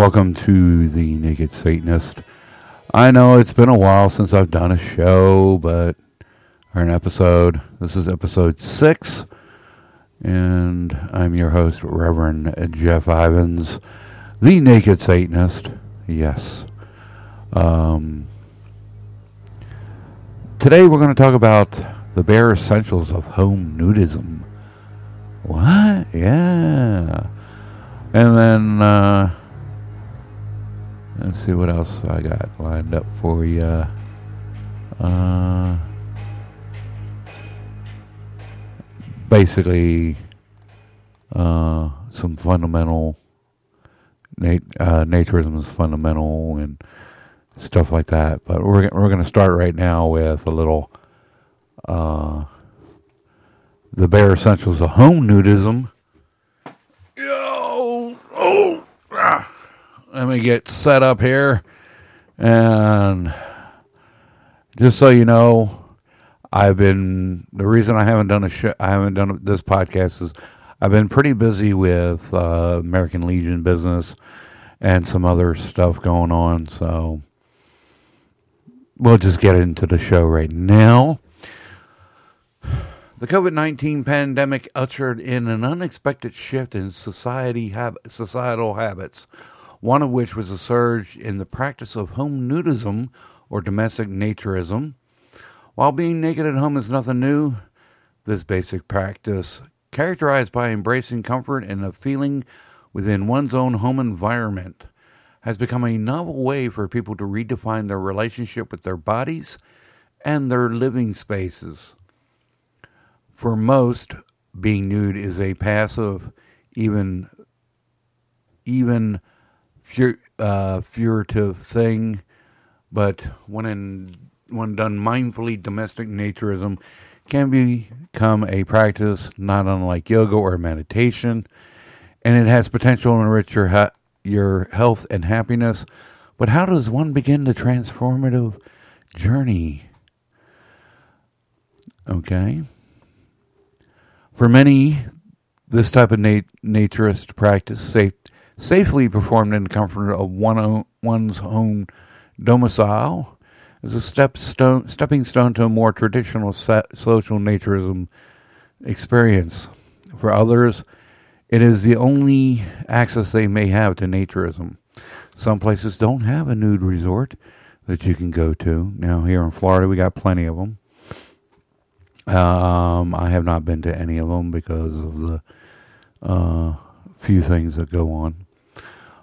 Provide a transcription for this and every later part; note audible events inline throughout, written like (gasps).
Welcome to the Naked Satanist. I know it's been a while since I've done a show, but or an episode. This is episode six, and I'm your host, Reverend Jeff Ivins, the Naked Satanist. Yes. Um, today we're going to talk about the bare essentials of home nudism. What? Yeah. And then, uh, let's see what else I got lined up for you. Uh, basically, uh, some fundamental, nat- uh, naturism is fundamental and stuff like that. But we're, we're going to start right now with a little, uh, the bare essentials of home nudism. Let me get set up here, and just so you know, I've been the reason I haven't done a show, I haven't done this podcast is I've been pretty busy with uh, American Legion business and some other stuff going on, so we'll just get into the show right now. The COVID 19 pandemic ushered in an unexpected shift in society societal habits, one of which was a surge in the practice of home nudism or domestic naturism. While being naked at home is nothing new, this basic practice, characterized by embracing comfort and a feeling within one's own home environment, has become a novel way for people to redefine their relationship with their bodies and their living spaces. For most, being nude is a passive, even even fur, uh, furtive thing, but when in, when done mindfully, domestic naturism can become a practice not unlike yoga or meditation, and it has potential to enrich your ha- your health and happiness. But how does one begin the transformative journey? Okay. For many, this type of nat- naturist practice, safe, safely performed in the comfort of one o- one's own domicile, is a step stone, stepping stone to a more traditional social naturism experience. For others, it is the only access they may have to naturism. Some places don't have a nude resort that you can go to. Now, here in Florida, we got plenty of them. Um, I have not been to any of them because of the uh, few things that go on.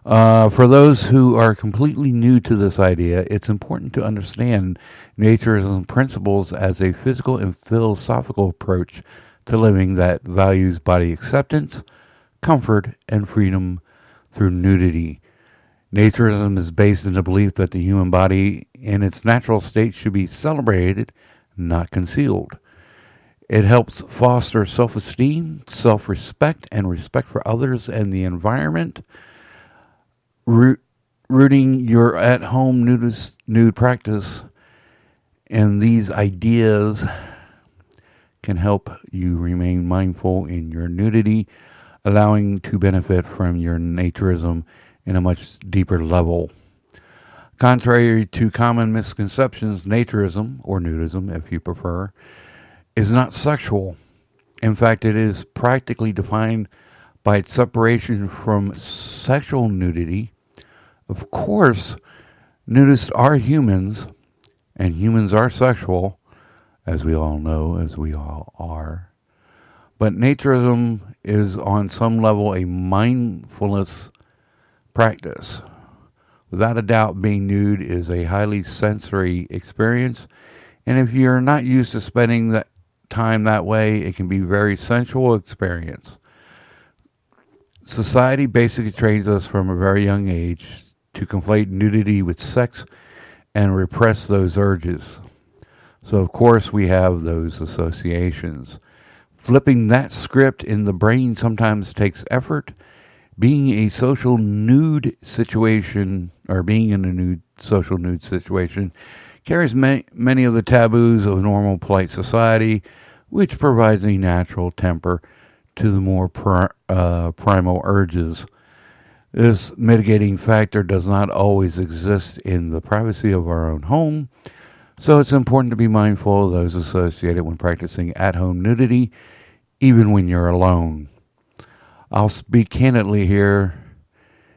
Uh, for those who are completely new to this idea, it's important to understand naturism principles as a physical and philosophical approach to living that values body acceptance, comfort, and freedom through nudity. Naturism is based in the belief that the human body in its natural state should be celebrated, not concealed. It helps foster self esteem, self respect, and respect for others and the environment. Root, rooting your at home nude, nude practice and these ideas can help you remain mindful in your nudity, allowing to benefit from your naturism in a much deeper level. Contrary to common misconceptions, naturism, or nudism if you prefer, is not sexual. In fact, it is practically defined by its separation from sexual nudity. Of course, nudists are humans, and humans are sexual, as we all know, as we all are. But naturism is on some level a mindfulness practice. Without a doubt, being nude is a highly sensory experience, and if you're not used to spending that time that way, it can be a very sensual experience. Society basically trains us from a very young age to conflate nudity with sex and repress those urges. So, of course, we have those associations. Flipping that script in the brain sometimes takes effort. Being a social nude situation, or being in a nude social nude situation, carries many, many of the taboos of normal polite society, which provides a natural temper to the more pri- uh, primal urges. This mitigating factor does not always exist in the privacy of our own home, so it's important to be mindful of those associated when practicing at home nudity, even when you're alone. I'll speak candidly here.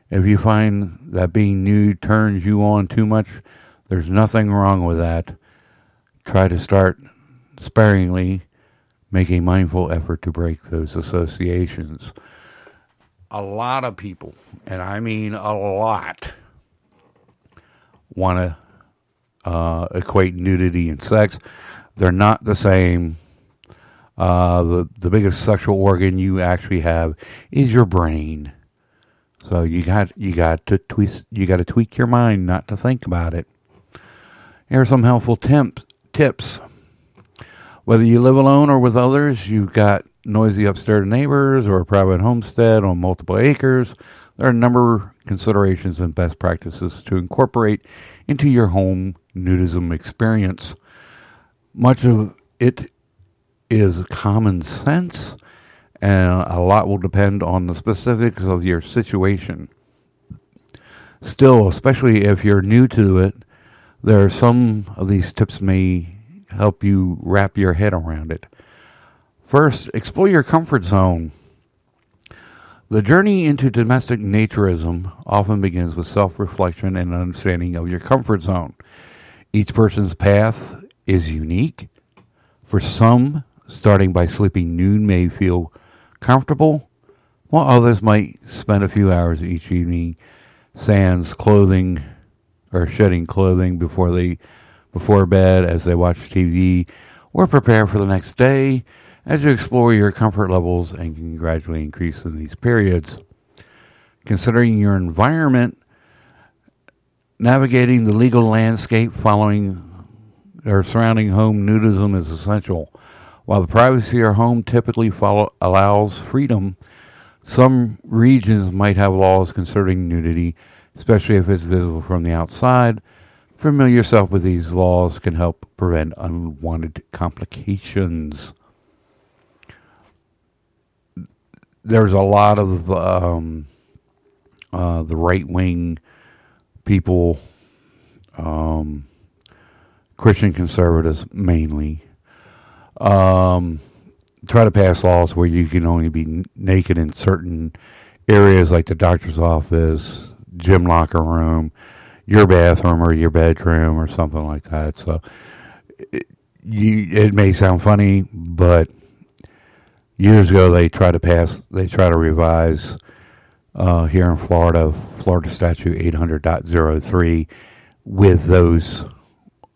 If you find that being nude turns you on too much, there's nothing wrong with that. Try to start sparingly, make a mindful effort to break those associations. A lot of people, and I mean a lot, want to uh, equate nudity and sex. They're not the same. Uh, the the biggest sexual organ you actually have is your brain. So you got you got to tweak you got to tweak your mind not to think about it. Here are some helpful tips. Tips. Whether you live alone or with others, you've got noisy upstairs neighbors or a private homestead on multiple acres. There are a number of considerations and best practices to incorporate into your home nudism experience. Much of it is common sense, and a lot will depend on the specifics of your situation. Still, especially if you're new to it, there are some of these tips may help you wrap your head around it. First, explore your comfort zone. The journey into domestic naturism often begins with self reflection and understanding of your comfort zone. Each person's path is unique. For some, starting by sleeping nude may feel comfortable, while others might spend a few hours each evening sans clothing or shedding clothing before they before bed as they watch TV or prepare for the next day as you explore your comfort levels and can gradually increase in these periods. Considering your environment, navigating the legal landscape following or surrounding home nudism is essential. While the privacy of your home typically follow, allows freedom, some regions might have laws concerning nudity, especially if it's visible from the outside. Familiar yourself with these laws can help prevent unwanted complications. There's a lot of um, uh, the right wing people, um, Christian conservatives mainly, um, try to pass laws where you can only be naked in certain areas like the doctor's office, gym locker room, your bathroom or your bedroom or something like that. So it, you, it may sound funny, but years ago they tried to pass, they try to revise uh, here in Florida, Florida Statute 800.03, with those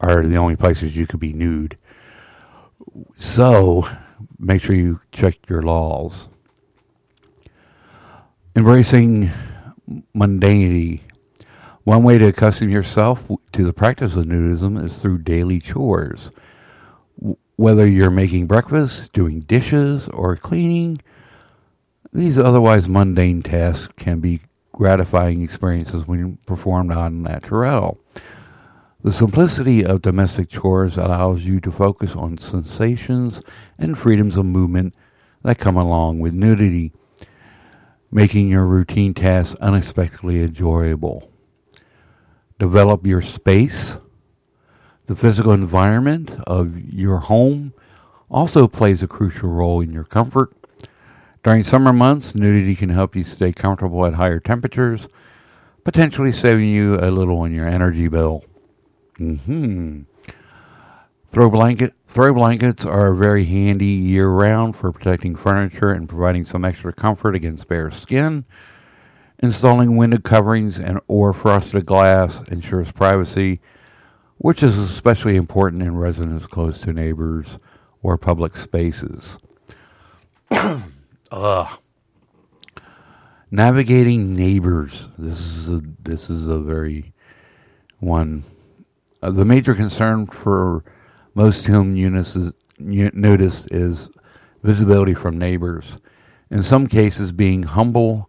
are the only places you could be nude. So make sure you check your laws. Embracing mundanity. One way to accustom yourself to the practice of nudism is through daily chores. Whether you're making breakfast, doing dishes, or cleaning, these otherwise mundane tasks can be gratifying experiences when performed on naturel. The simplicity of domestic chores allows you to focus on sensations and freedoms of movement that come along with nudity, making your routine tasks unexpectedly enjoyable. Develop your space the physical environment of your home also plays a crucial role in your comfort. During summer months, nudity can help you stay comfortable at higher temperatures, potentially saving you a little on your energy bill. Mm-hmm. Throw blanket throw blankets are very handy year round for protecting furniture and providing some extra comfort against bare skin. Installing window coverings and or frosted glass ensures privacy which is especially important in residents close to neighbors or public spaces. (coughs) Ugh. Navigating neighbors. This is a, this is a very one. Uh, the major concern for most home units is, notice is visibility from neighbors. In some cases, being humble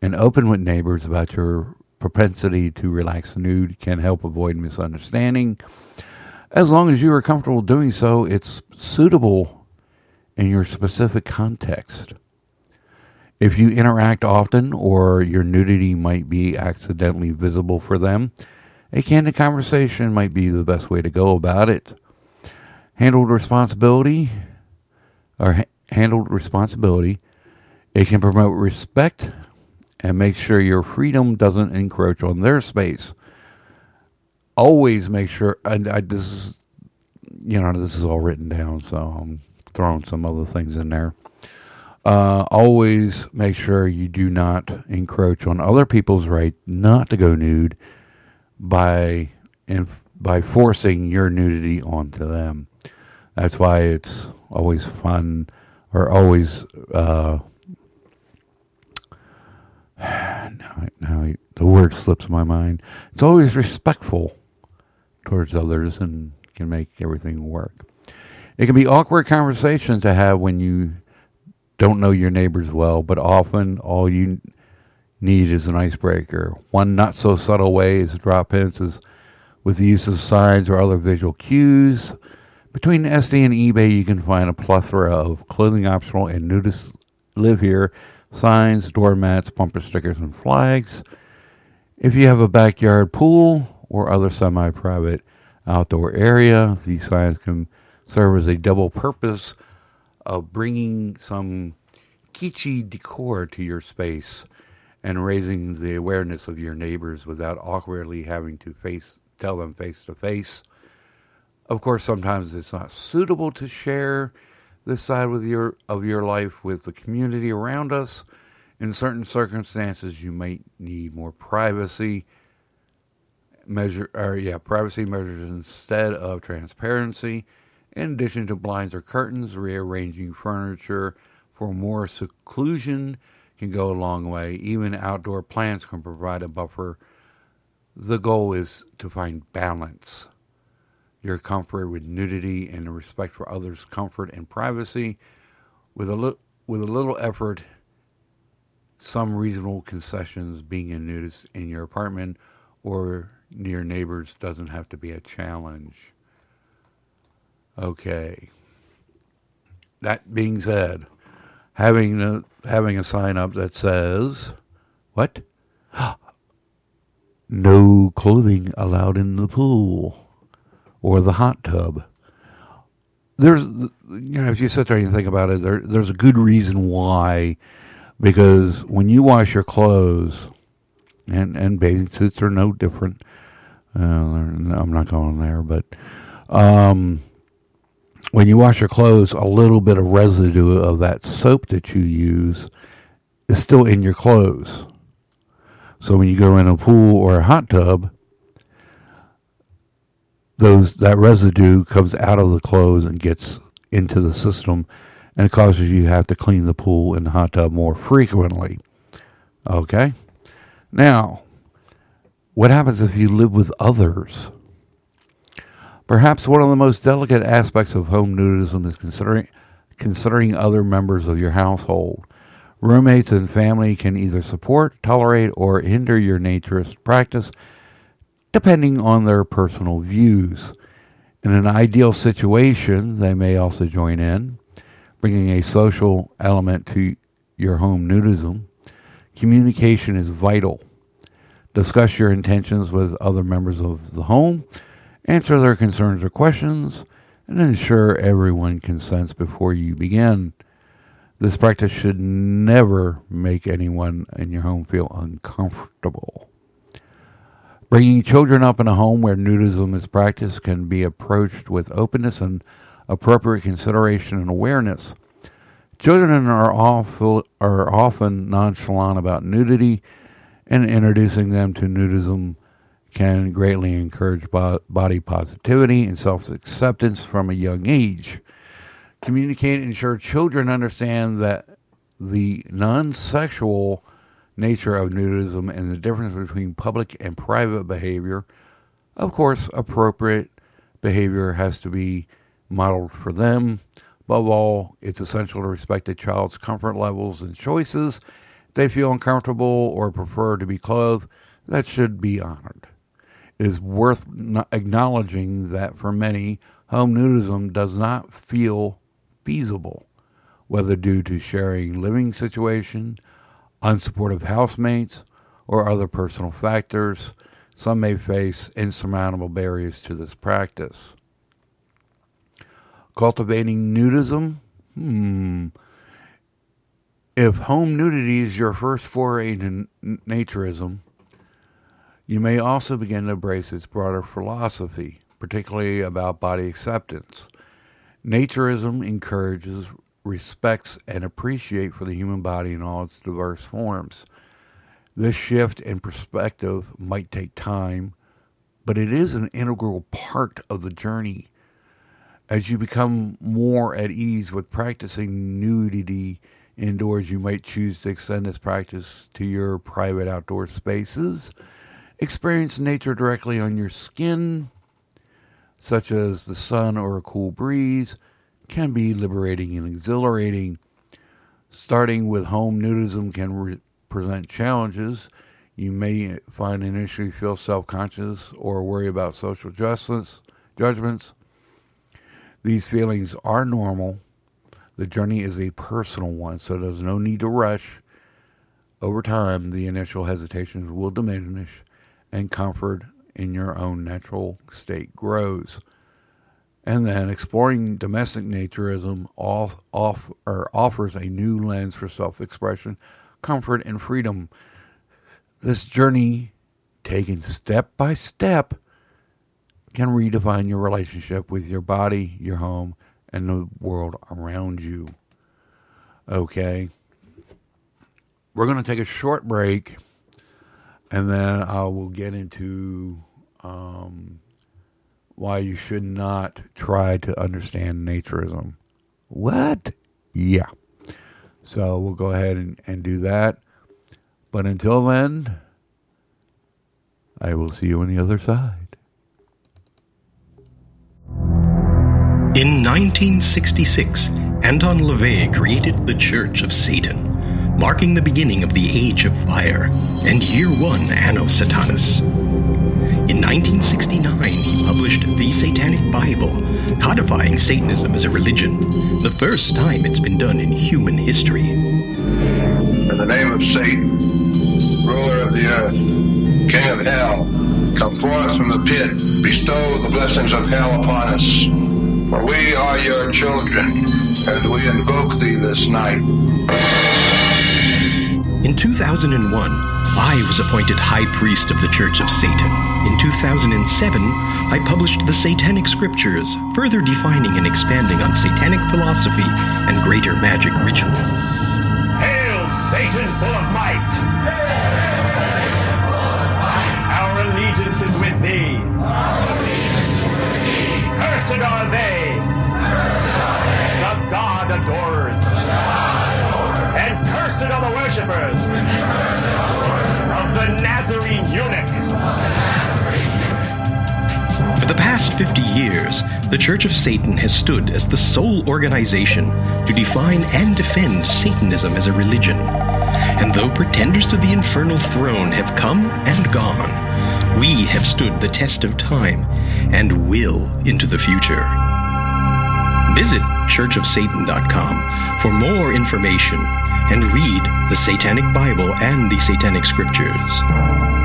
and open with neighbors about your propensity to relax nude can help avoid misunderstanding. As long as you are comfortable doing so, it's suitable in your specific context. If you interact often or your nudity might be accidentally visible for them, a candid conversation might be the best way to go about it. Handled responsibility or ha- handled responsibility, it can promote respect and make sure your freedom doesn't encroach on their space. Always make sure, and I, this is, you know, this is all written down, so I'm throwing some other things in there. Uh, always make sure you do not encroach on other people's right not to go nude by inf- by forcing your nudity onto them. That's why it's always fun or always uh, (sighs) now, now the word slips my mind. It's always respectful towards others and can make everything work. It can be awkward conversations to have when you don't know your neighbors well, but often all you need is an icebreaker. One not so subtle way is to drop hints is with the use of signs or other visual cues. Between Etsy and eBay, you can find a plethora of clothing optional and nudist live here signs, doormats, bumper stickers, and flags. If you have a backyard pool or other semi private outdoor area, these signs can serve as a double purpose of bringing some kitschy decor to your space and raising the awareness of your neighbors without awkwardly having to face tell them face to face. Of course, sometimes it's not suitable to share this side with your of your life with the community around us. In certain circumstances, you might need more privacy measure or yeah, privacy measures instead of transparency. In addition to blinds or curtains, rearranging furniture for more seclusion can go a long way. Even outdoor plants can provide a buffer. The goal is to find balance your comfort with nudity and respect for others' comfort and privacy. With a, li- with a little effort, some reasonable concessions being a nudist in your apartment or near neighbors doesn't have to be a challenge. Okay. That being said, having a, having a sign up that says, what? (gasps) no clothing allowed in the pool or the hot tub. There's, you know, if you sit there and you think about it, there, there's a good reason why, because when you wash your clothes, and and bathing suits are no different. Uh, I'm not going there, but um, when you wash your clothes, a little bit of residue of that soap that you use is still in your clothes. So when you go in a pool or a hot tub, those that residue comes out of the clothes and gets into the system and it causes you to have to clean the pool and hot tub more frequently. Okay? Now, what happens if you live with others? Perhaps one of the most delicate aspects of home nudism is considering considering other members of your household. Roommates and family can either support, tolerate, or hinder your naturist practice depending on their personal views. In an ideal situation, they may also join in, bringing a social element to your home nudism. Communication is vital. Discuss your intentions with other members of the home, answer their concerns or questions, and ensure everyone consents before you begin. This practice should never make anyone in your home feel uncomfortable. Bringing children up in a home where nudism is practiced can be approached with openness and appropriate consideration and awareness. Children are, awful, are often nonchalant about nudity, and introducing them to nudism can greatly encourage body positivity and self acceptance from a young age. Communicate and ensure children understand that the non sexual nature of nudism and the difference between public and private behavior. Of course, appropriate behavior has to be modeled for them. Above all, it's essential to respect a child's comfort levels and choices. If they feel uncomfortable or prefer to be clothed, that should be honored. It is worth acknowledging that for many, home nudism does not feel feasible, whether due to sharing living situation, unsupportive housemates, or other personal factors. Some may face insurmountable barriers to this practice. Cultivating nudism? Hmm. If home nudity is your first foray into naturism, you may also begin to embrace its broader philosophy, particularly about body acceptance. Naturism encourages, respects, and appreciate for the human body in all its diverse forms. This shift in perspective might take time, but it is an integral part of the journey. As you become more at ease with practicing nudity indoors, you might choose to extend this practice to your private outdoor spaces. Experience nature directly on your skin, such as the sun or a cool breeze, can be liberating and exhilarating. Starting with home nudism can re- present challenges. You may find initially feel self conscious or worry about social justice, judgments. These feelings are normal. The journey is a personal one, so there's no need to rush. Over time, the initial hesitations will diminish and comfort in your own natural state grows. And then exploring domestic naturism off, off, or offers a new lens for self expression, comfort, and freedom. This journey, taken step by step, can redefine your relationship with your body, your home, and the world around you. Okay. We're going to take a short break and then I will get into um, why you should not try to understand naturism. What? Yeah. So we'll go ahead and, and do that. But until then, I will see you on the other side. In 1966, Anton LaVey created the Church of Satan, marking the beginning of the Age of Fire and Year One Anno Satanas. In 1969, he published The Satanic Bible, codifying Satanism as a religion, the first time it's been done in human history. In the name of Satan, ruler of the earth, king of hell, come forth from the pit, bestow the blessings of hell upon us. For we are your children, and we invoke thee this night. In 2001, I was appointed High Priest of the Church of Satan. In 2007, I published the Satanic Scriptures, further defining and expanding on satanic philosophy and greater magic ritual. Hail, Satan full of might! Our allegiance is with thee. Cursed are they. The God adorers. And cursed are the worshippers 50 years, the Church of Satan has stood as the sole organization to define and defend Satanism as a religion. And though pretenders to the infernal throne have come and gone, we have stood the test of time and will into the future. Visit churchofsatan.com for more information and read the Satanic Bible and the Satanic Scriptures.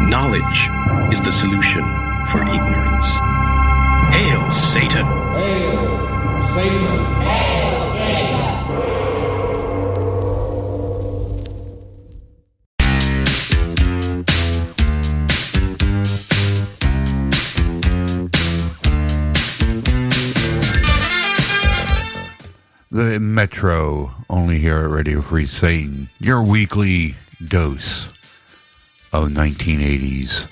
Knowledge is the solution for ignorance. Hail Satan! The Metro, only here at Radio Free Satan, your weekly dose of 1980s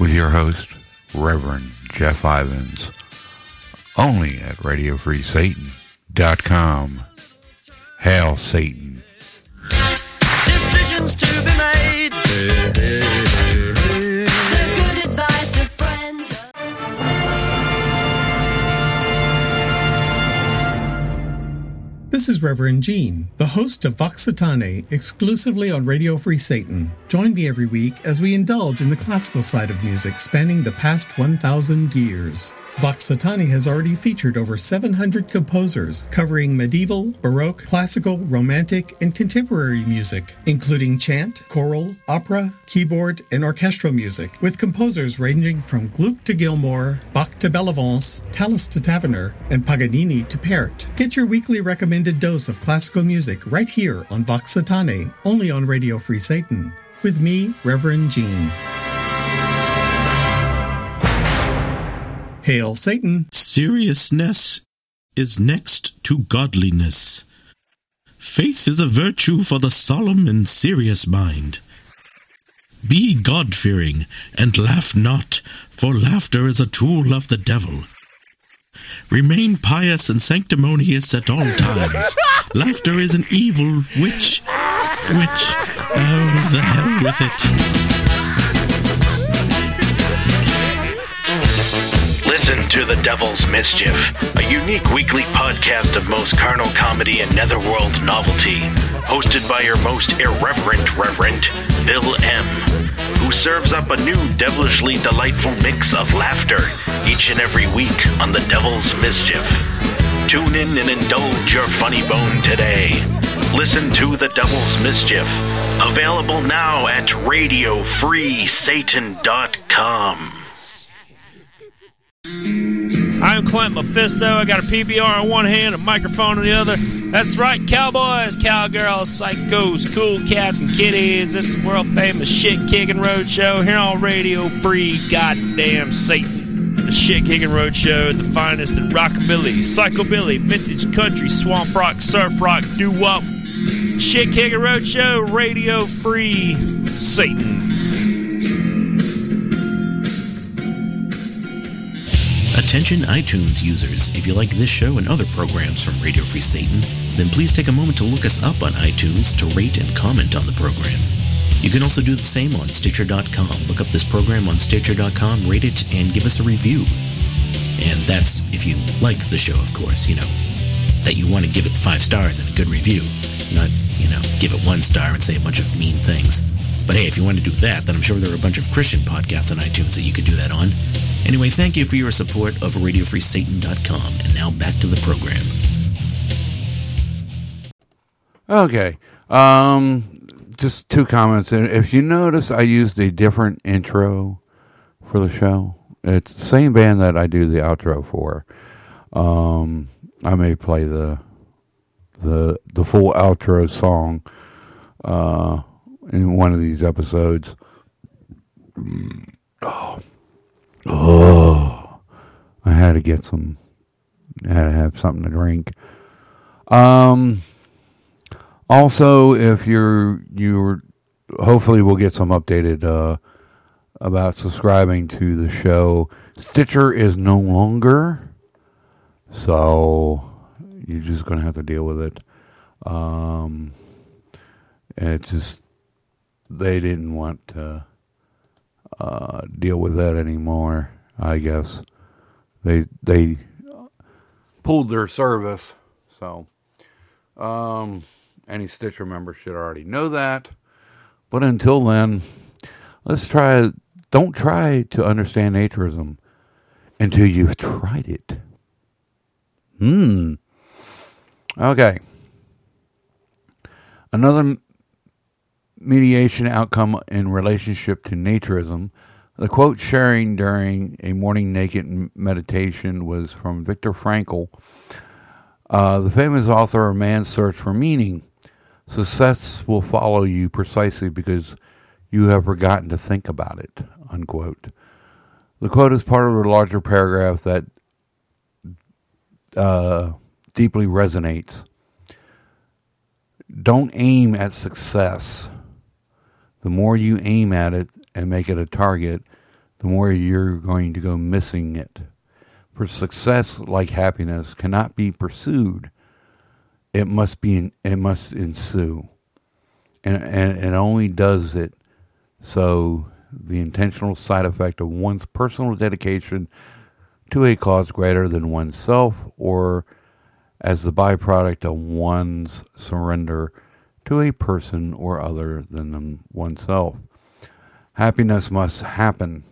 with your host, Reverend Jeff Ivins, only at RadioFreeSatan.com. Hail Satan. Decisions to be made. This is Reverend Gene, the host of Vox Satanae, exclusively on Radio Free Satan. Join me every week as we indulge in the classical side of music spanning the past 1,000 years. Vox Satanae has already featured over 700 composers covering medieval, baroque, classical, romantic, and contemporary music, including chant, choral, opera, keyboard, and orchestral music, with composers ranging from Gluck to Gilmore, Bach to Bellavance, Tallis to Taverner, and Paganini to Pärt. Get your weekly recommended dose of classical music right here on Vox Satanae, only on Radio Free Satan. With me, Reverend Gene. Hail Satan! Seriousness is next to godliness. Faith is a virtue for the solemn and serious mind. Be God fearing and laugh not, for laughter is a tool of the devil. Remain pious and sanctimonious at all times. laughter is an evil which. which. Oh, the hell with it. Listen to The Devil's Mischief, a unique weekly podcast of most carnal comedy and netherworld novelty, hosted by your most irreverent Reverend, Bill M., who serves up a new devilishly delightful mix of laughter each and every week on The Devil's Mischief. Tune in and indulge your funny bone today. Listen to The Devil's Mischief, available now at RadioFreeSatan.com. I'm Clint Mephisto. I got a PBR in one hand, a microphone in the other. That's right, cowboys, cowgirls, psychos, cool cats, and kitties. It's a world famous shit kicking road show here on Radio Free. Goddamn Satan. The shit kicking road show, the finest in rockabilly, psychobilly, vintage country, swamp rock, surf rock, doo wop. Shit kicking road show, Radio Free Satan. Attention iTunes users, if you like this show and other programs from Radio Free Satan, then please take a moment to look us up on iTunes to rate and comment on the program. You can also do the same on Stitcher.com. Look up this program on Stitcher.com, rate it, and give us a review. And that's if you like the show, of course, you know, that you want to give it five stars and a good review, not, you know, give it one star and say a bunch of mean things. But hey, if you want to do that, then I'm sure there are a bunch of Christian podcasts on iTunes that you could do that on. Anyway, thank you for your support of RadioFreeSatan.com. And now back to the program. Okay. Um, just two comments. If you notice, I used a different intro for the show. It's the same band that I do the outro for. Um, I may play the the the full outro song uh, in one of these episodes. Oh, oh! I had to get some. I had to have something to drink. Um. Also, if you're you're hopefully we'll get some updated uh, about subscribing to the show. Stitcher is no longer, so you're just gonna have to deal with it. Um, it just they didn't want to uh, deal with that anymore. I guess they they pulled their service, so. Um, any Stitcher member should already know that. But until then, let's try. Don't try to understand naturism until you've tried it. Hmm. Okay. Another mediation outcome in relationship to naturism. The quote sharing during a morning naked meditation was from Viktor Frankl, uh, the famous author of Man's Search for Meaning. Success will follow you precisely because you have forgotten to think about it. Unquote. The quote is part of a larger paragraph that uh, deeply resonates. Don't aim at success. The more you aim at it and make it a target, the more you're going to go missing it. For success, like happiness, cannot be pursued it must be it must ensue and and it only does it so the intentional side effect of one's personal dedication to a cause greater than oneself or as the byproduct of one's surrender to a person or other than oneself happiness must happen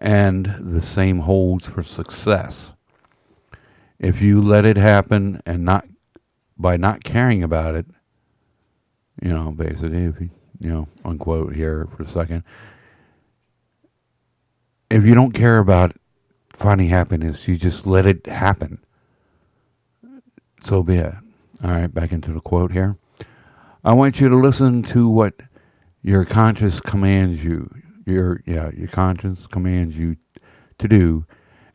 And the same holds for success. If you let it happen and not by not caring about it, you know, basically, if you, you know, unquote here for a second, if you don't care about finding happiness, you just let it happen. So be it. All right, back into the quote here. I want you to listen to what your conscience commands you. Your yeah, your conscience commands you to do,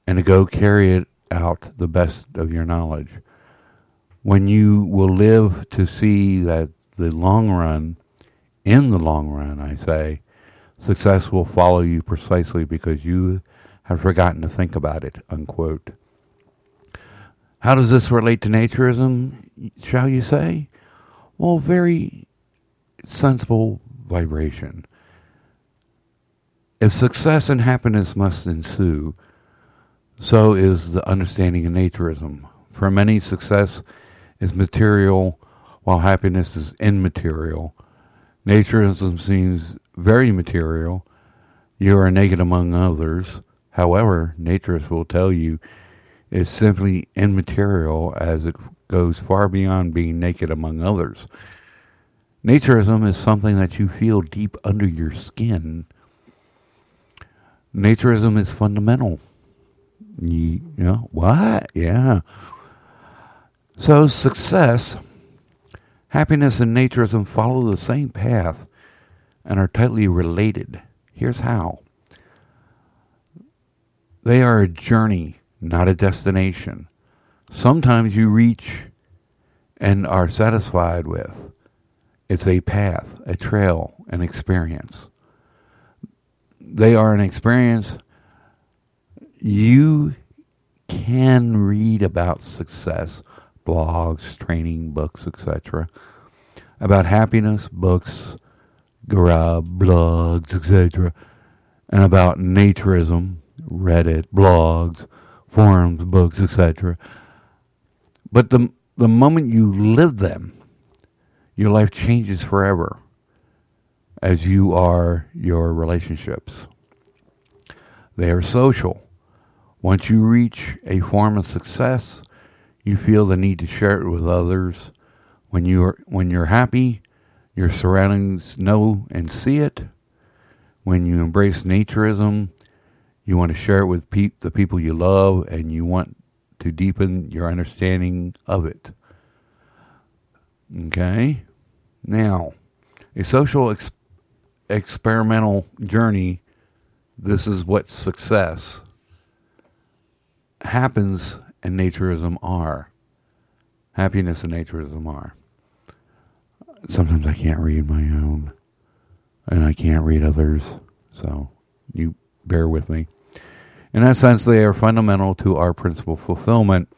and to go carry it out the best of your knowledge. When you will live to see that the long run, in the long run, I say, success will follow you precisely because you have forgotten to think about it. Unquote. How does this relate to naturism, shall you say? Well, very sensible vibration. If success and happiness must ensue, so is the understanding of naturism. For many, success is material, while happiness is immaterial. Naturism seems very material. You are naked among others. However, naturists will tell you it's simply immaterial as it goes far beyond being naked among others. Naturism is something that you feel deep under your skin. Naturism is fundamental. Ye- Yeah, what? Yeah. So success, happiness, and naturism follow the same path and are tightly related. Here's how. They are a journey, not a destination. Sometimes you reach and are satisfied with. It's a path, a trail, an experience. They are an experience you can read about success, blogs, training books, etc. About happiness, books, garage, blogs, etc. And about naturism, Reddit, blogs, forums, books, etc. But the the moment you live them, your life changes forever as you are your relationships. They are social. Once you reach a form of success, you feel the need to share it with others. When you are when you're happy, your surroundings know and see it. When you embrace naturism, you want to share it with pe- the people you love and you want to deepen your understanding of it. Okay? Now, a social ex- experimental journey, this is what success happens and naturism are. Happiness and naturism are. Sometimes I can't read my own, and I can't read others, so you bear with me. In that sense, they are fundamental to our principal fulfillment,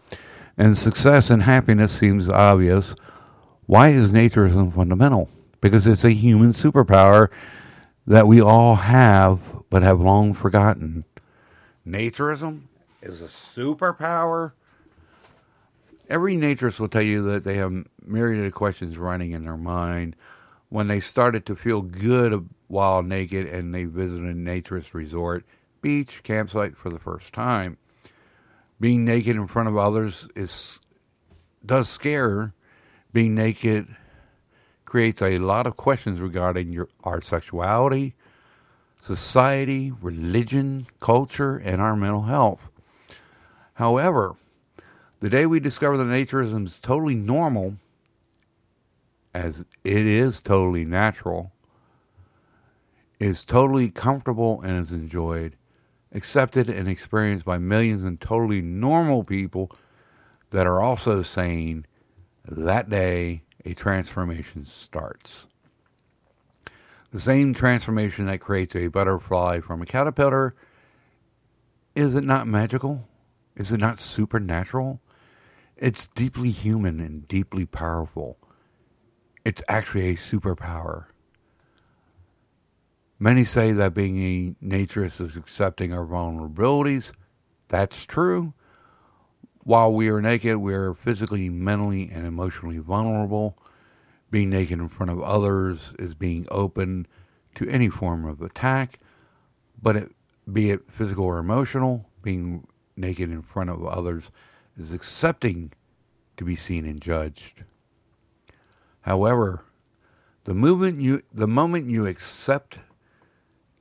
and success and happiness seems obvious. Why is naturism fundamental? Because it's a human superpower that we all have, but have long forgotten. Naturism is a superpower. Every naturist will tell you that they have myriad of questions running in their mind when they started to feel good while naked and they visited a naturist resort, beach, campsite for the first time. Being naked in front of others is does scare. Being naked creates a lot of questions regarding your our sexuality, society, religion, culture, and our mental health. However, the day we discover that naturism is totally normal, as it is totally natural, is totally comfortable and is enjoyed, accepted and experienced by millions and totally normal people that are also saying that day a transformation starts. The same transformation that creates a butterfly from a caterpillar, is it not magical? Is it not supernatural? It's deeply human and deeply powerful. It's actually a superpower. Many say that being a naturist is accepting our vulnerabilities. That's true. While we are naked, we are physically, mentally, and emotionally vulnerable. Being naked in front of others is being open to any form of attack, but it, be it physical or emotional, being naked in front of others is accepting to be seen and judged. However, the movement you the moment you accept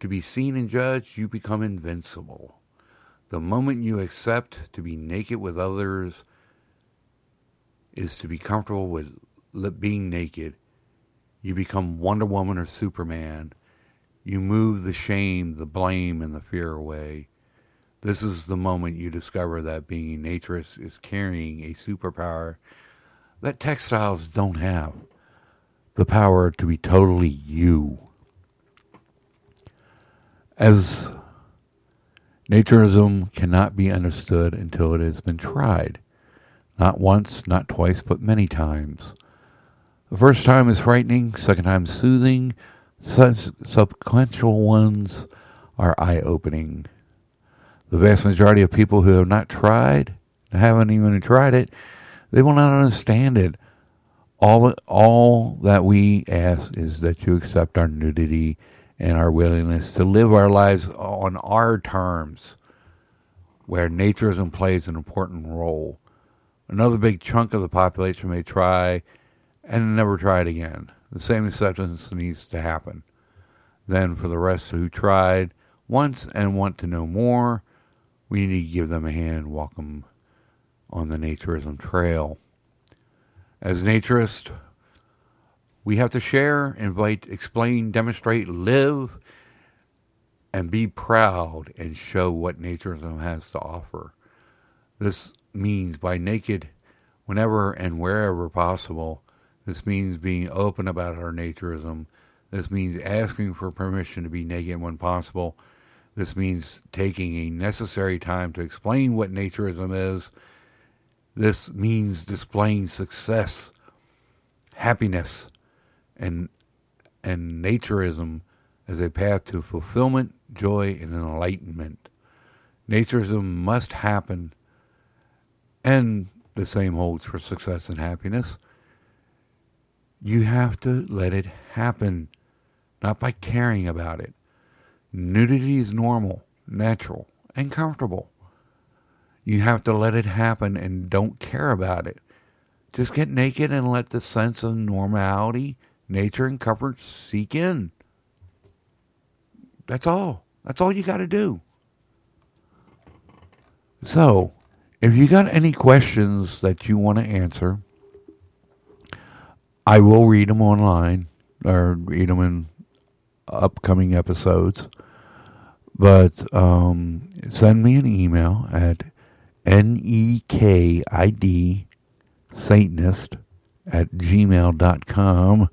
to be seen and judged, you become invincible. The moment you accept to be naked with others is to be comfortable with being naked. You become Wonder Woman or Superman. You move the shame, the blame, and the fear away. This is the moment you discover that being a naturist is carrying a superpower that textiles don't have the power to be totally you. As naturism cannot be understood until it has been tried. Not once, not twice, but many times. The first time is frightening, second time soothing, such ones are eye opening. The vast majority of people who have not tried, haven't even tried it, they will not understand it. All, all that we ask is that you accept our nudity and our willingness to live our lives on our terms, where naturism plays an important role. Another big chunk of the population may try and never try it again. The same acceptance needs to happen. Then, for the rest who tried once and want to know more, we need to give them a hand and walk them on the naturism trail. As naturists, we have to share, invite, explain, demonstrate, live, and be proud and show what naturism has to offer. This means by naked, whenever and wherever possible. This means being open about our naturism. This means asking for permission to be naked when possible. This means taking a necessary time to explain what naturism is. This means displaying success, happiness, and and naturism as a path to fulfillment, joy, and enlightenment. Naturism must happen, and the same holds for success and happiness. You have to let it happen, not by caring about it. Nudity is normal, natural, and comfortable. You have to let it happen and don't care about it. Just get naked and let the sense of normality, nature, and comfort seek in. That's all. That's all you got to do. So, if you got any questions that you want to answer, I will read them online or read them in upcoming episodes. But um, send me an email at nekid satanist at gmail.com.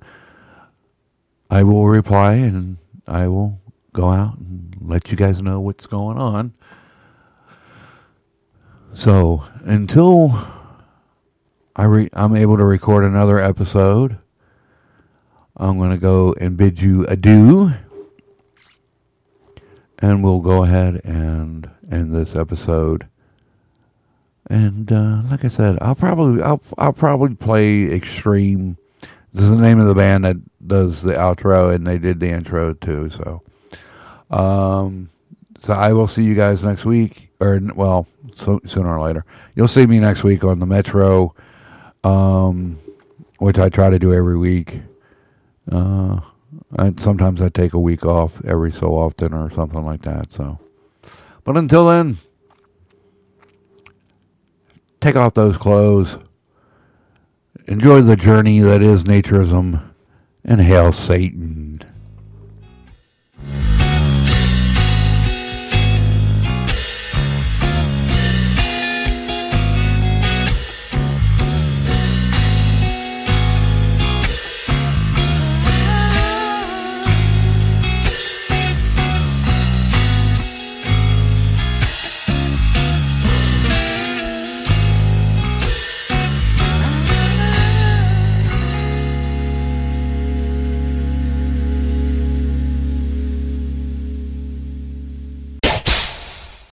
I will reply and I will go out and let you guys know what's going on. So until I re- I'm able to record another episode, I'm going to go and bid you adieu. And we'll go ahead and end this episode. And uh, like I said, I'll probably I'll I'll probably play Extreme. This is the name of the band that does the outro, and they did the intro too. So, um, so I will see you guys next week, or well, so, sooner or later. You'll see me next week on the Metro, um, which I try to do every week. Uh, and sometimes I take a week off every so often or something like that. So, but until then, take off those clothes, enjoy the journey that is naturism, and hail Satan.